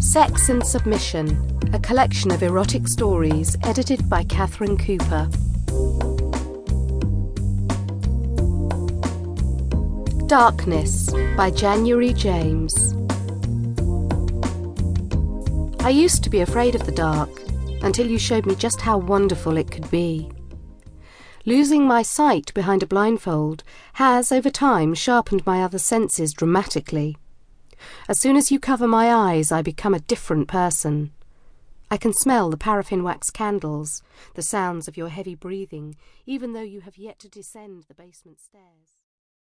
Sex and Submission, a collection of erotic stories edited by Cathryn Cooper. Darkness by January James. I used to be afraid of the dark until you showed me just how wonderful it could be. Losing my sight behind a blindfold has, over time, sharpened my other senses dramatically. As soon as you cover my eyes, I become a different person. I can smell the paraffin wax candles, the sounds of your heavy breathing, even though you have yet to descend the basement stairs.